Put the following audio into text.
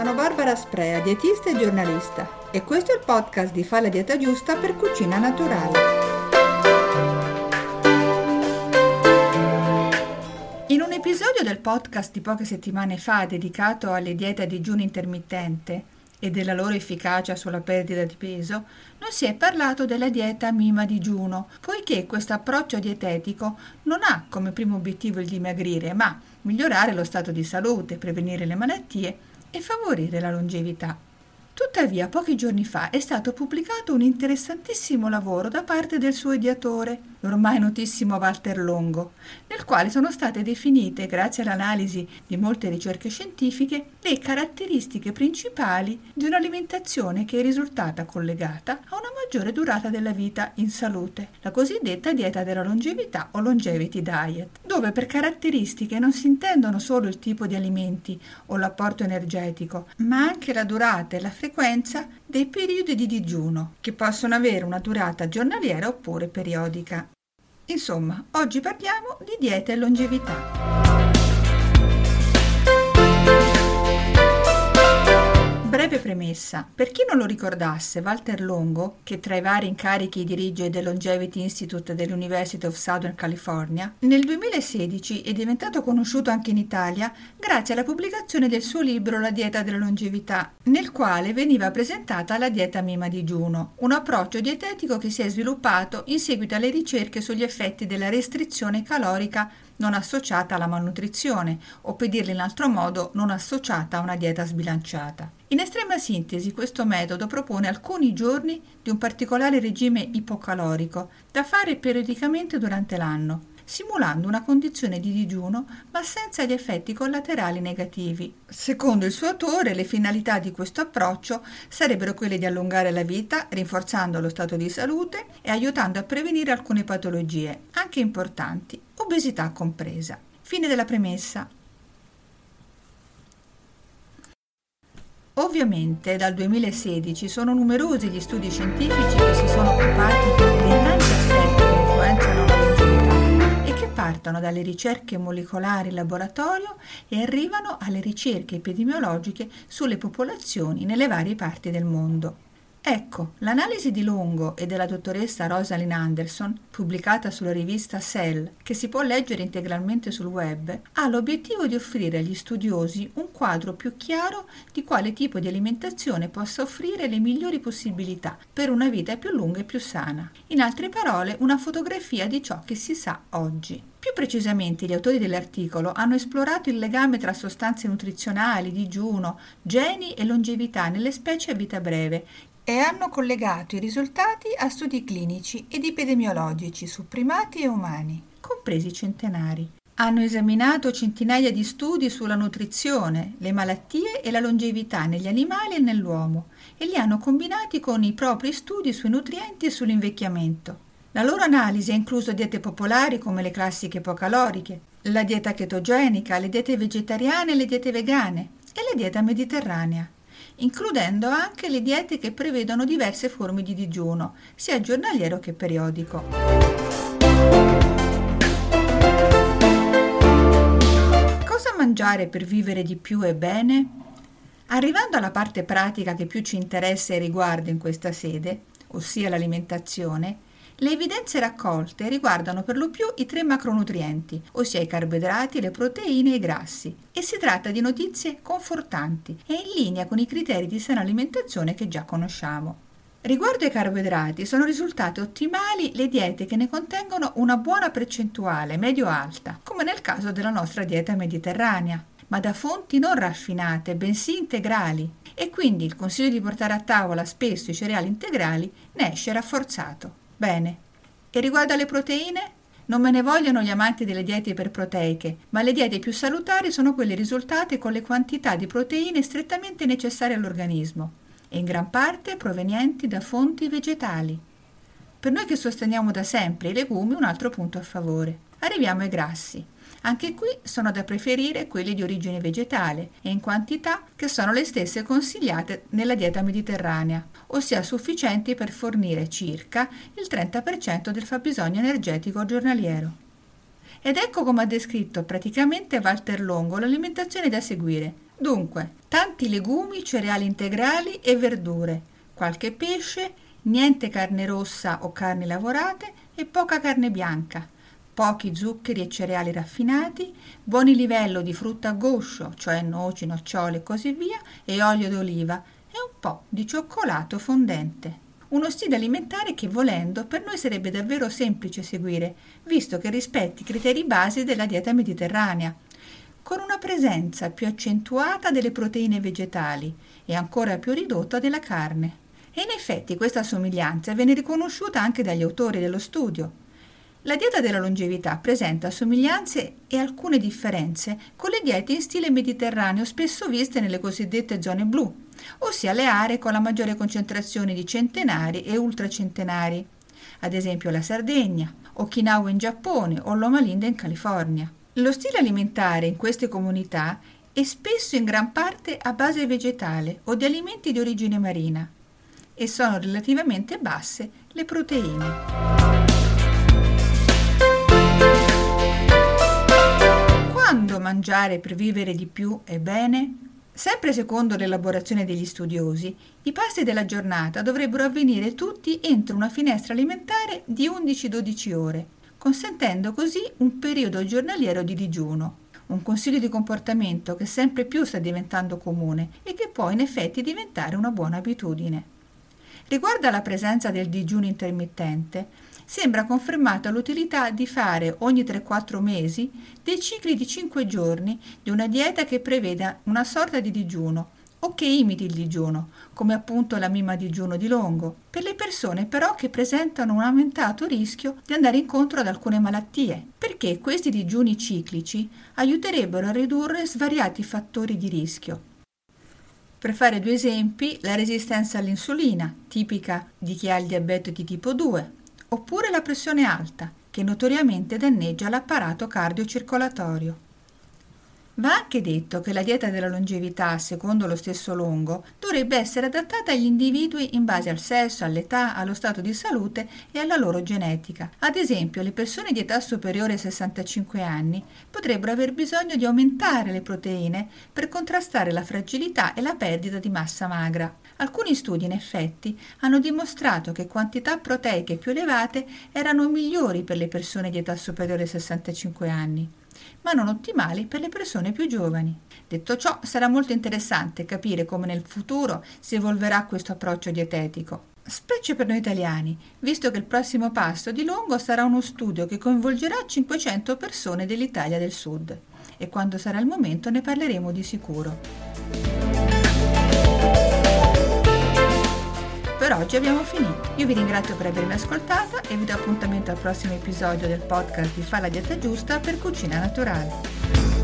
sono Barbara Sprea, dietista e giornalista e questo è il podcast di Fa la dieta giusta per cucina naturale. In un episodio del podcast di poche settimane fa dedicato alle diete a digiuno intermittente e della loro efficacia sulla perdita di peso, non si è parlato della dieta Mima digiuno, poiché questo approccio dietetico non ha come primo obiettivo il dimagrire, ma migliorare lo stato di salute, prevenire le malattie e favorire la longevità. Tuttavia, pochi giorni fa è stato pubblicato un interessantissimo lavoro da parte del suo ideatore, l'ormai notissimo Walter Longo, nel quale sono state definite, grazie all'analisi di molte ricerche scientifiche, le caratteristiche principali di un'alimentazione che è risultata collegata a una maggiore durata della vita in salute, la cosiddetta dieta della longevità o longevity diet, dove per caratteristiche non si intendono solo il tipo di alimenti o l'apporto energetico, ma anche la durata e la frequenza dei periodi di digiuno, che possono avere una durata giornaliera oppure periodica. Insomma, oggi parliamo di dieta e longevità. Premessa. Per chi non lo ricordasse, Walter Longo, che tra i vari incarichi dirige The Longevity Institute dell'University of Southern California, nel 2016 è diventato conosciuto anche in Italia grazie alla pubblicazione del suo libro La dieta della longevità, nel quale veniva presentata la dieta mima digiuno, un approccio dietetico che si è sviluppato in seguito alle ricerche sugli effetti della restrizione calorica non associata alla malnutrizione o per dirla in altro modo non associata a una dieta sbilanciata. In estrema sintesi, questo metodo propone alcuni giorni di un particolare regime ipocalorico da fare periodicamente durante l'anno, simulando una condizione di digiuno ma senza gli effetti collaterali negativi. Secondo il suo autore, le finalità di questo approccio sarebbero quelle di allungare la vita, rinforzando lo stato di salute e aiutando a prevenire alcune patologie, anche importanti, obesità compresa. Fine della premessa. Ovviamente dal 2016 sono numerosi gli studi scientifici che si sono occupati dei tanti aspetti che influenzano la longevità e che partono dalle ricerche molecolari in laboratorio e arrivano alle ricerche epidemiologiche sulle popolazioni nelle varie parti del mondo. Ecco, l'analisi di Longo e della dottoressa Rosalind Anderson, pubblicata sulla rivista Cell, che si può leggere integralmente sul web, ha l'obiettivo di offrire agli studiosi un quadro più chiaro di quale tipo di alimentazione possa offrire le migliori possibilità per una vita più lunga e più sana. In altre parole, una fotografia di ciò che si sa oggi. Più precisamente, gli autori dell'articolo hanno esplorato il legame tra sostanze nutrizionali, digiuno, geni e longevità nelle specie a vita breve e hanno collegato i risultati a studi clinici ed epidemiologici su primati e umani, compresi centenari. Hanno esaminato centinaia di studi sulla nutrizione, le malattie e la longevità negli animali e nell'uomo e li hanno combinati con i propri studi sui nutrienti e sull'invecchiamento. La loro analisi ha incluso diete popolari come le classiche ipocaloriche, la dieta chetogenica, le diete vegetariane e le diete vegane e la dieta mediterranea includendo anche le diete che prevedono diverse forme di digiuno, sia giornaliero che periodico. Cosa mangiare per vivere di più e bene? Arrivando alla parte pratica che più ci interessa e riguarda in questa sede, ossia l'alimentazione, le evidenze raccolte riguardano per lo più i tre macronutrienti, ossia i carboidrati, le proteine e i grassi, e si tratta di notizie confortanti e in linea con i criteri di sana alimentazione che già conosciamo. Riguardo ai carboidrati, sono risultate ottimali le diete che ne contengono una buona percentuale medio-alta, come nel caso della nostra dieta mediterranea, ma da fonti non raffinate, bensì integrali, e quindi il consiglio di portare a tavola spesso i cereali integrali ne esce rafforzato. Bene. E riguardo alle proteine? Non me ne vogliono gli amanti delle diete iperproteiche, ma le diete più salutari sono quelle risultate con le quantità di proteine strettamente necessarie all'organismo e in gran parte provenienti da fonti vegetali. Per noi che sosteniamo da sempre i legumi, un altro punto a favore. Arriviamo ai grassi. Anche qui sono da preferire quelli di origine vegetale e in quantità che sono le stesse consigliate nella dieta mediterranea, ossia sufficienti per fornire circa il 30% del fabbisogno energetico giornaliero. Ed ecco come ha descritto praticamente Walter Longo l'alimentazione da seguire. Dunque, tanti legumi, cereali integrali e verdure, qualche pesce, niente carne rossa o carni lavorate e poca carne bianca, pochi zuccheri e cereali raffinati, buoni livello di frutta a guscio, cioè noci, nocciole e così via, e olio d'oliva e un po' di cioccolato fondente. Uno stile alimentare che volendo per noi sarebbe davvero semplice seguire, visto che rispetti i criteri base della dieta mediterranea, con una presenza più accentuata delle proteine vegetali e ancora più ridotta della carne. E in effetti questa somiglianza viene riconosciuta anche dagli autori dello studio. La dieta della longevità presenta somiglianze e alcune differenze con le diete in stile mediterraneo spesso viste nelle cosiddette zone blu, ossia le aree con la maggiore concentrazione di centenari e ultracentenari, ad esempio la Sardegna, Okinawa in Giappone o Loma Linda in California. Lo stile alimentare in queste comunità è spesso in gran parte a base vegetale o di alimenti di origine marina e sono relativamente basse le proteine. Quando mangiare per vivere di più è bene? Sempre secondo l'elaborazione degli studiosi, i pasti della giornata dovrebbero avvenire tutti entro una finestra alimentare di 11-12 ore, consentendo così un periodo giornaliero di digiuno, un consiglio di comportamento che sempre più sta diventando comune e che può in effetti diventare una buona abitudine. Riguardo alla presenza del digiuno intermittente, sembra confermata l'utilità di fare ogni 3-4 mesi dei cicli di 5 giorni di una dieta che preveda una sorta di digiuno o che imiti il digiuno, come appunto la mima digiuno di Longo, per le persone però che presentano un aumentato rischio di andare incontro ad alcune malattie, perché questi digiuni ciclici aiuterebbero a ridurre svariati fattori di rischio, per fare due esempi, la resistenza all'insulina, tipica di chi ha il diabete di tipo 2, oppure la pressione alta, che notoriamente danneggia l'apparato cardiocircolatorio. Va anche detto che la dieta della longevità, secondo lo stesso Longo, dovrebbe essere adattata agli individui in base al sesso, all'età, allo stato di salute e alla loro genetica. Ad esempio, le persone di età superiore ai 65 anni potrebbero aver bisogno di aumentare le proteine per contrastare la fragilità e la perdita di massa magra. Alcuni studi, in effetti, hanno dimostrato che quantità proteiche più elevate erano migliori per le persone di età superiore ai 65 anni ma non ottimali per le persone più giovani. Detto ciò, sarà molto interessante capire come nel futuro si evolverà questo approccio dietetico, specie per noi italiani, visto che il prossimo passo di Longo sarà uno studio che coinvolgerà 500 persone dell'Italia del Sud e quando sarà il momento ne parleremo di sicuro. Per oggi abbiamo finito. Io vi ringrazio per avermi ascoltata e vi do appuntamento al prossimo episodio del podcast di Fa la dieta giusta per cucina naturale.